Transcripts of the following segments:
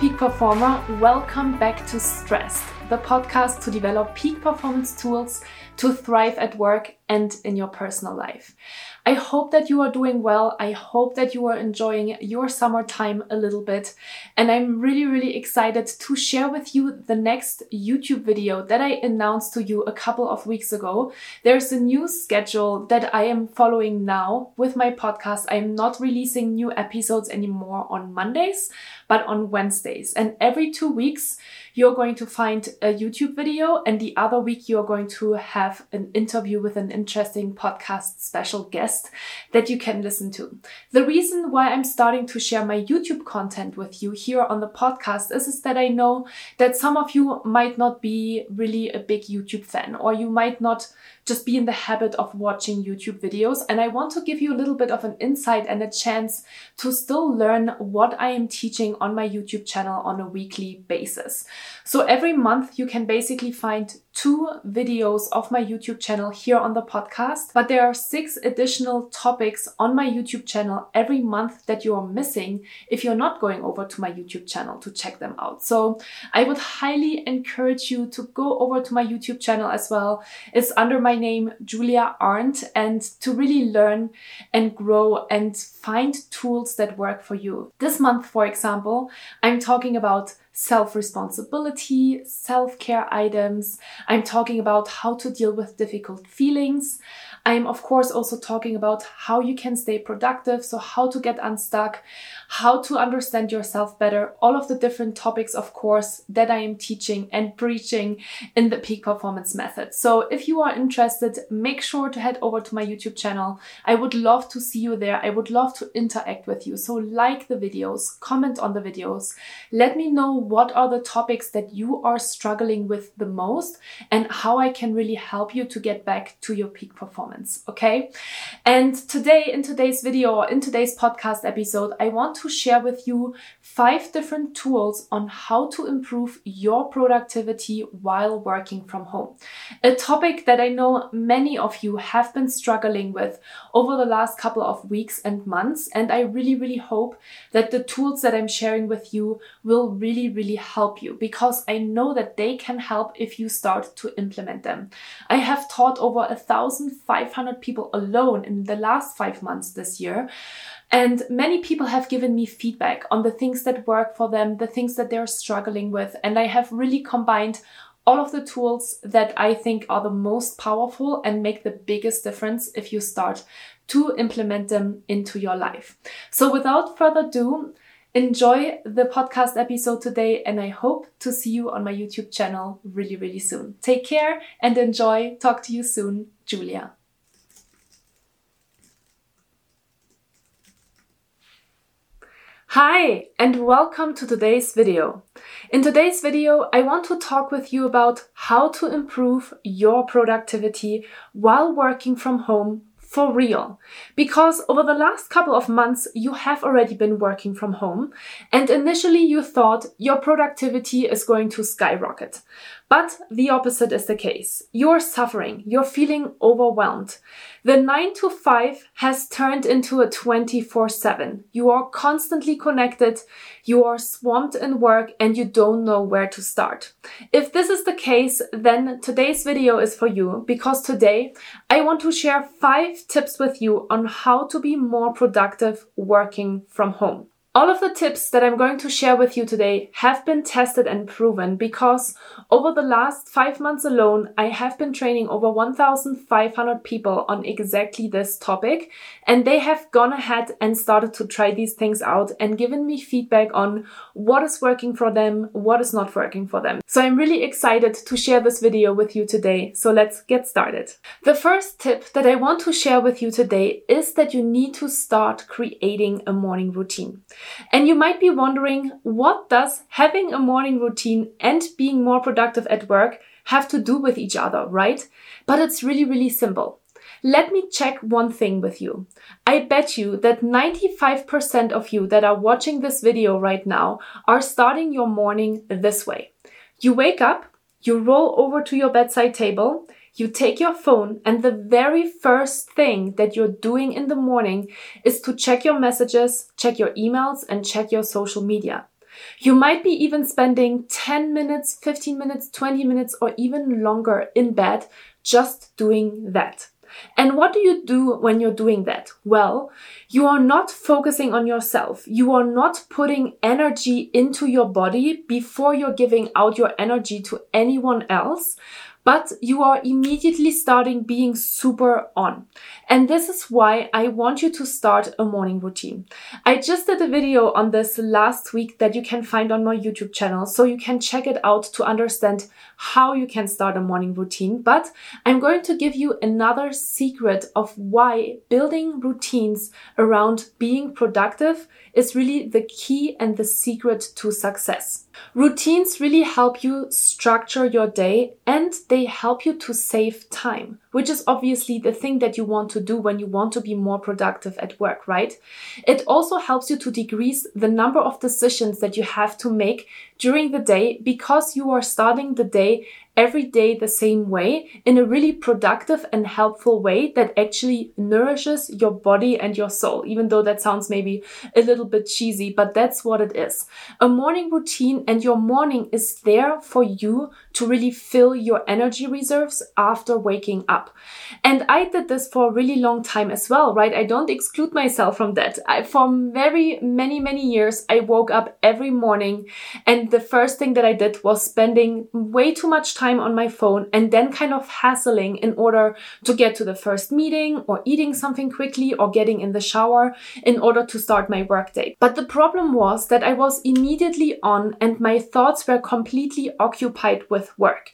Peak performer. Welcome back to Stressed, the podcast to develop peak performance tools to thrive at work and in your personal life. I hope that you are doing well. I hope that you are enjoying your summertime a little bit. And I'm really, really excited to share with you the next YouTube video that I announced to you a couple of weeks ago. There's a new schedule that I am following now with my podcast. I'm not releasing new episodes anymore on Mondays, but on Wednesdays. And every two weeks, you're going to find a YouTube video, and the other week, you're going to have an interview with an interesting podcast special guest that you can listen to. The reason why I'm starting to share my YouTube content with you here on the podcast is, is that I know that some of you might not be really a big YouTube fan, or you might not just be in the habit of watching YouTube videos. And I want to give you a little bit of an insight and a chance to still learn what I am teaching on my YouTube channel on a weekly basis. So every month you can basically find two videos of my YouTube channel here on the podcast, but there are six additional topics on my YouTube channel every month that you are missing if you're not going over to my YouTube channel to check them out. So I would highly encourage you to go over to my YouTube channel as well. It's under my name, Julia Arndt, and to really learn and grow and find tools that work for you. This month, for example, I'm talking about self responsibility, self care items. I'm talking about how to deal with difficult feelings. I'm, of course, also talking about how you can stay productive, so how to get unstuck, how to understand yourself better, all of the different topics, of course, that I am teaching and preaching in the peak performance method. So if you are interested, make sure to head over to my YouTube channel. I would love to see you there. I would love to interact with you. So like the videos, comment on the videos, let me know what are the topics that you are struggling with the most and how I can really help you to get back to your peak performance. Okay. And today, in today's video or in today's podcast episode, I want to share with you five different tools on how to improve your productivity while working from home. A topic that I know many of you have been struggling with over the last couple of weeks and months. And I really, really hope that the tools that I'm sharing with you will really, really help you because I know that they can help if you start to implement them. I have taught over 1,500 people alone in the last five months this year. And many people have given me feedback on the things that work for them, the things that they're struggling with. And I have really combined all of the tools that I think are the most powerful and make the biggest difference if you start to implement them into your life. So without further ado, enjoy the podcast episode today and I hope to see you on my YouTube channel really, really soon. Take care and enjoy. Talk to you soon. Julia. Hi and welcome to today's video. In today's video, I want to talk with you about how to improve your productivity while working from home for real. Because over the last couple of months, you have already been working from home and initially you thought your productivity is going to skyrocket. But the opposite is the case. You're suffering. You're feeling overwhelmed. The 9 to 5 has turned into a 24 7. You are constantly connected. You are swamped in work and you don't know where to start. If this is the case, then today's video is for you because today I want to share five tips with you on how to be more productive working from home. All of the tips that I'm going to share with you today have been tested and proven because over the last five months alone, I have been training over 1,500 people on exactly this topic. And they have gone ahead and started to try these things out and given me feedback on what is working for them, what is not working for them. So I'm really excited to share this video with you today. So let's get started. The first tip that I want to share with you today is that you need to start creating a morning routine. And you might be wondering, what does having a morning routine and being more productive at work have to do with each other, right? But it's really, really simple. Let me check one thing with you. I bet you that 95% of you that are watching this video right now are starting your morning this way. You wake up, you roll over to your bedside table, you take your phone, and the very first thing that you're doing in the morning is to check your messages, check your emails, and check your social media. You might be even spending 10 minutes, 15 minutes, 20 minutes, or even longer in bed just doing that. And what do you do when you're doing that? Well, you are not focusing on yourself. You are not putting energy into your body before you're giving out your energy to anyone else but you are immediately starting being super on. And this is why I want you to start a morning routine. I just did a video on this last week that you can find on my YouTube channel, so you can check it out to understand how you can start a morning routine. But I'm going to give you another secret of why building routines around being productive is really the key and the secret to success. Routines really help you structure your day and they help you to save time, which is obviously the thing that you want to do when you want to be more productive at work, right? It also helps you to decrease the number of decisions that you have to make during the day because you are starting the day every day the same way in a really productive and helpful way that actually nourishes your body and your soul. Even though that sounds maybe a little bit cheesy, but that's what it is. A morning routine and your morning is there for you to really fill your energy reserves after waking up. And I did this for a really long time as well, right? I don't exclude myself from that. I, for very many, many years, I woke up every morning and the first thing that I did was spending way too much time on my phone and then kind of hassling in order to get to the first meeting or eating something quickly or getting in the shower in order to start my workday. But the problem was that I was immediately on and my thoughts were completely occupied with with work.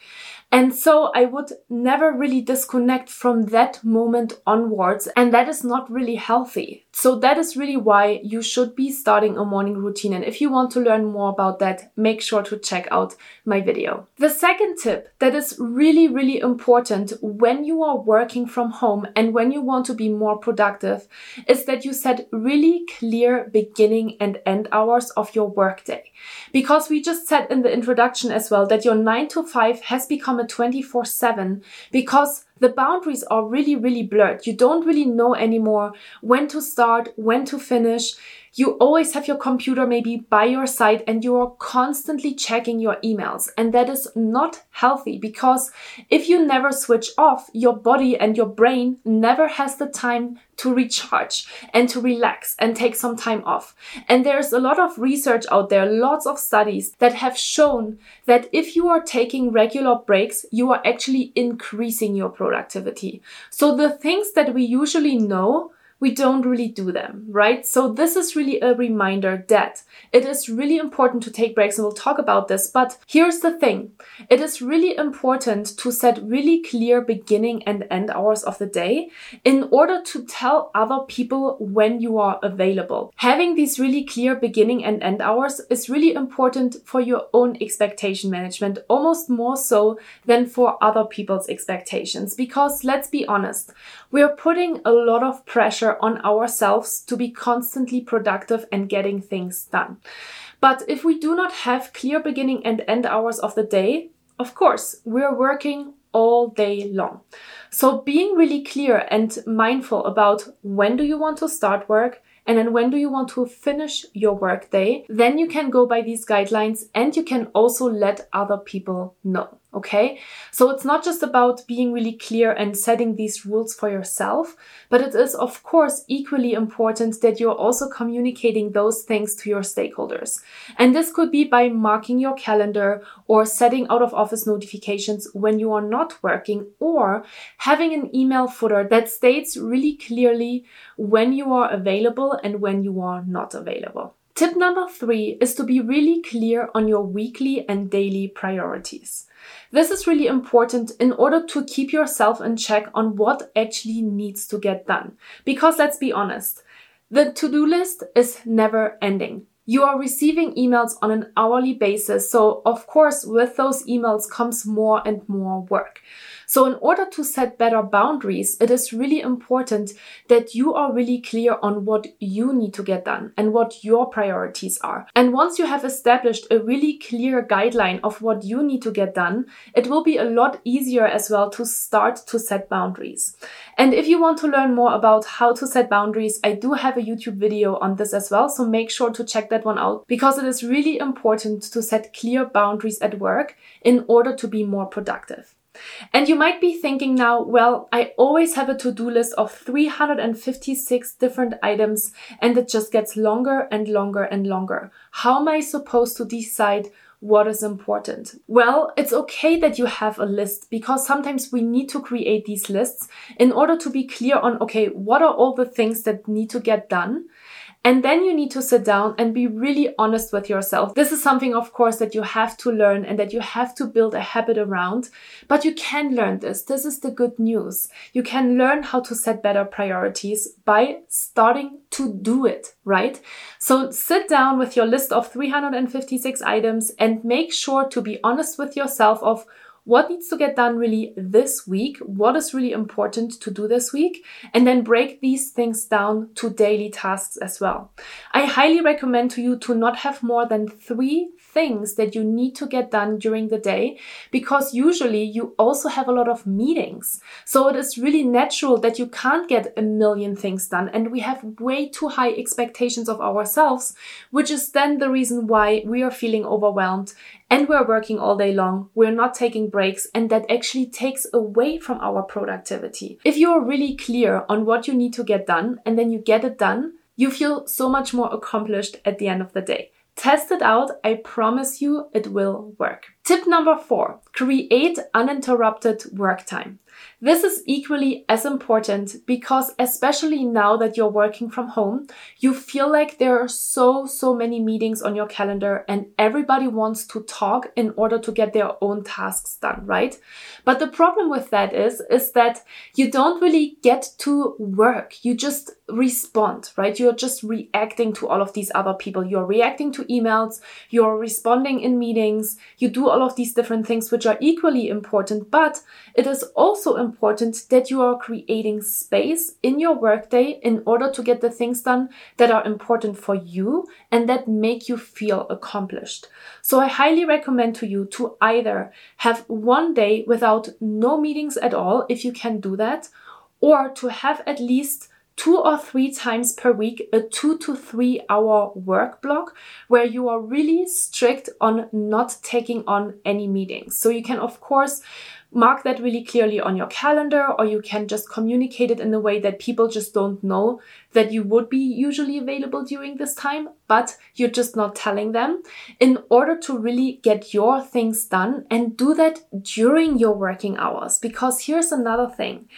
And so I would never really disconnect from that moment onwards. And that is not really healthy. So that is really why you should be starting a morning routine. And if you want to learn more about that, make sure to check out my video. The second tip that is really, really important when you are working from home and when you want to be more productive is that you set really clear beginning and end hours of your workday. Because we just said in the introduction as well that your nine to five has become a 24 seven because the boundaries are really, really blurred. You don't really know anymore when to start, when to finish. You always have your computer maybe by your side and you are constantly checking your emails. And that is not healthy because if you never switch off, your body and your brain never has the time to recharge and to relax and take some time off. And there's a lot of research out there, lots of studies that have shown that if you are taking regular breaks, you are actually increasing your productivity. So the things that we usually know we don't really do them, right? So this is really a reminder that it is really important to take breaks and we'll talk about this. But here's the thing. It is really important to set really clear beginning and end hours of the day in order to tell other people when you are available. Having these really clear beginning and end hours is really important for your own expectation management, almost more so than for other people's expectations. Because let's be honest, we are putting a lot of pressure on ourselves to be constantly productive and getting things done. But if we do not have clear beginning and end hours of the day, of course, we're working all day long. So being really clear and mindful about when do you want to start work, and then when do you want to finish your workday, then you can go by these guidelines and you can also let other people know. Okay. So it's not just about being really clear and setting these rules for yourself, but it is of course equally important that you're also communicating those things to your stakeholders. And this could be by marking your calendar or setting out of office notifications when you are not working or having an email footer that states really clearly when you are available and when you are not available. Tip number three is to be really clear on your weekly and daily priorities. This is really important in order to keep yourself in check on what actually needs to get done. Because let's be honest, The to-do list is never ending. You are receiving emails on an hourly basis. So of course, with those emails comes more and more work. So in order to set better boundaries, it is really important that you are really clear on what you need to get done and what your priorities are. And once you have established a really clear guideline of what you need to get done, it will be a lot easier as well to start to set boundaries. And if you want to learn more about how to set boundaries, I do have a YouTube video on this as well. So make sure to check that one out because it is really important to set clear boundaries at work in order to be more productive. And you might be thinking now, well, I always have a to-do list of 356 different items and it just gets longer and longer and longer. How am I supposed to decide what is important? Well, it's okay that you have a list because sometimes we need to create these lists in order to be clear on, okay, what are all the things that need to get done? And then you need to sit down and be really honest with yourself. This is something, of course, that you have to learn and that you have to build a habit around. But you can learn this. This is the good news. You can learn how to set better priorities by starting to do it, right? So sit down with your list of 356 items and make sure to be honest with yourself of what needs to get done really this week, what is really important to do this week, and then break these things down to daily tasks as well. I highly recommend to you to not have more than three things that you need to get done during the day because usually you also have a lot of meetings. So it is really natural that you can't get a million things done and we have way too high expectations of ourselves, which is then the reason why we are feeling overwhelmed and we're working all day long. We're not taking breaks and that actually takes away from our productivity. If you are really clear on what you need to get done and then you get it done, you feel so much more accomplished at the end of the day. Test it out. I promise you it will work. Tip number four, create uninterrupted work time. This is equally as important because especially now that you're working from home, you feel like there are so, so many meetings on your calendar and everybody wants to talk in order to get their own tasks done, right? But the problem with that is, is that you don't really get to work. You just respond, right? You're just reacting to all of these other people. You're reacting to emails. You're responding in meetings. You do all of these different things, which are equally important, but it is also important that you are creating space in your workday in order to get the things done that are important for you and that make you feel accomplished. So I highly recommend to you to either have one day without no meetings at all, if you can do that, or to have at least two or three times per week a two to three hour work block where you are really strict on not taking on any meetings. So you can, of course, mark that really clearly on your calendar or you can just communicate it in a way that people just don't know that you would be usually available during this time, but you're just not telling them in order to really get your things done and do that during your working hours. Because here's another thing.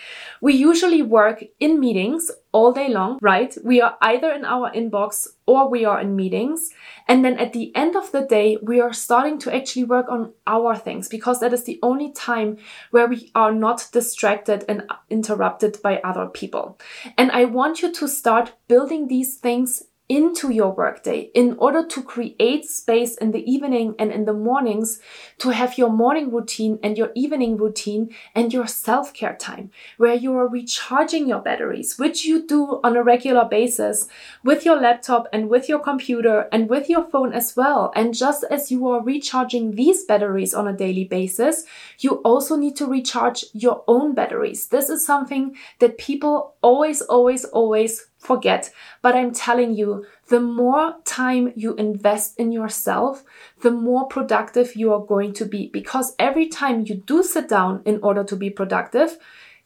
We usually work in meetings all day long, right? We are either in our inbox or we are in meetings. And then at the end of the day, we are starting to actually work on our things because that is the only time where we are not distracted and interrupted by other people. And I want you to start building these things into your workday in order to create space in the evening and in the mornings to have your morning routine and your evening routine and your self care time where you are recharging your batteries, which you do on a regular basis with your laptop and with your computer and with your phone as well. And just as you are recharging these batteries on a daily basis, you also need to recharge your own batteries. This is something that people always, always, always forget. But I'm telling you, the more time you invest in yourself, the more productive you are going to be. Because every time you do sit down in order to be productive,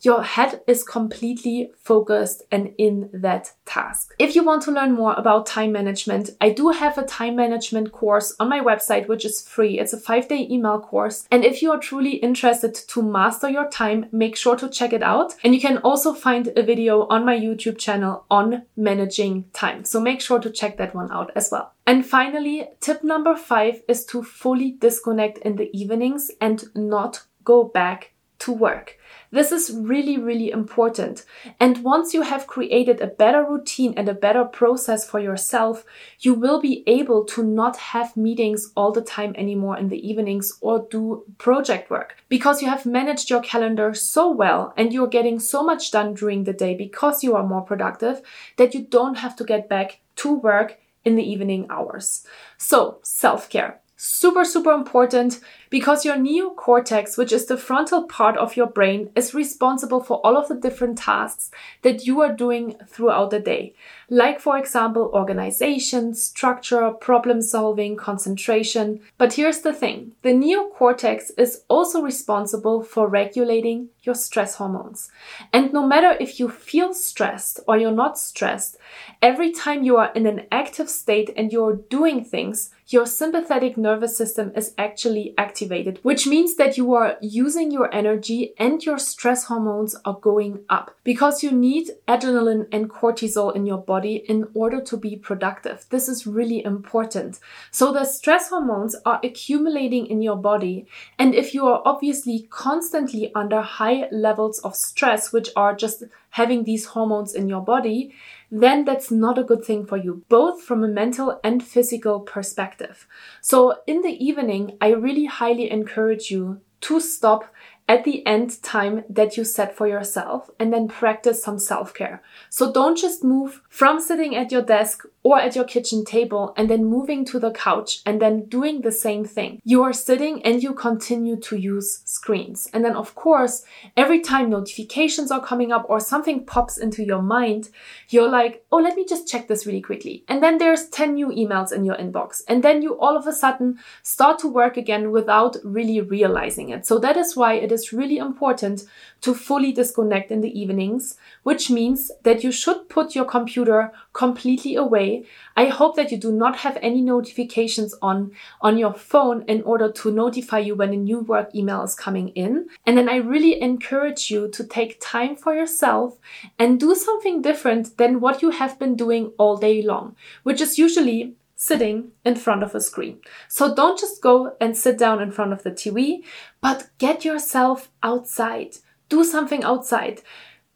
your head is completely focused and in that task. If you want to learn more about time management, I do have a time management course on my website, which is free. It's a five day email course. And if you are truly interested to master your time, make sure to check it out. And you can also find a video on my YouTube channel on managing time. So make sure to check that one out as well. And finally, tip number five is to fully disconnect in the evenings and not go back to work. This is really, really important. And once you have created a better routine and a better process for yourself, you will be able to not have meetings all the time anymore in the evenings or do project work because you have managed your calendar so well and you're getting so much done during the day because you are more productive that you don't have to get back to work in the evening hours. So, self care. Super, super important because your neocortex, which is the frontal part of your brain, is responsible for all of the different tasks that you are doing throughout the day. Like, for example, organization, structure, problem solving, concentration. But here's the thing the neocortex is also responsible for regulating your stress hormones. And no matter if you feel stressed or you're not stressed, every time you are in an active state and you're doing things, your sympathetic nervous system is actually activated, which means that you are using your energy and your stress hormones are going up because you need adrenaline and cortisol in your body in order to be productive. This is really important. So the stress hormones are accumulating in your body. And if you are obviously constantly under high levels of stress, which are just having these hormones in your body, then that's not a good thing for you, both from a mental and physical perspective. So in the evening, I really highly encourage you to stop at the end time that you set for yourself and then practice some self care. So don't just move from sitting at your desk or at your kitchen table and then moving to the couch and then doing the same thing. You are sitting and you continue to use screens. And then, of course, every time notifications are coming up or something pops into your mind, you're like, oh, let me just check this really quickly. And then there's 10 new emails in your inbox. And then you all of a sudden start to work again without really realizing it. So that is why it is really important to fully disconnect in the evenings, which means that you should put your computer completely away. I hope that you do not have any notifications on on your phone in order to notify you when a new work email is coming in. And then I really encourage you to take time for yourself and do something different than what you have been doing all day long, which is usually sitting in front of a screen. So don't just go and sit down in front of the TV, but get yourself outside. Do something outside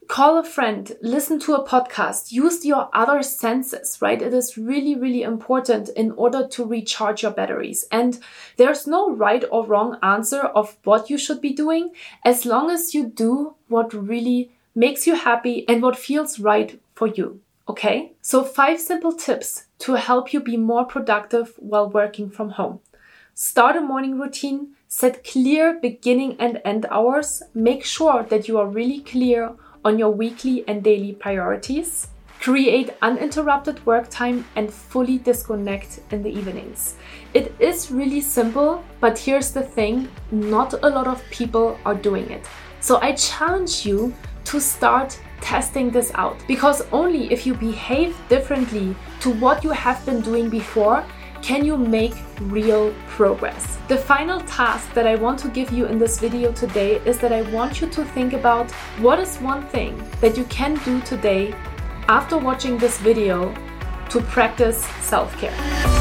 call a friend, listen to a podcast, use your other senses, right? It is really, really important in order to recharge your batteries. And there's no right or wrong answer of what you should be doing as long as you do what really makes you happy and what feels right for you. Okay? So, five simple tips to help you be more productive while working from home. Start a morning routine, set clear beginning and end hours, make sure that you are really clear on your weekly and daily priorities, create uninterrupted work time, and fully disconnect in the evenings. It is really simple, but here's the thing not a lot of people are doing it. So I challenge you to start testing this out because only if you behave differently to what you have been doing before can you make real progress? The final task that I want to give you in this video today is that I want you to think about what is one thing that you can do today after watching this video to practice self care.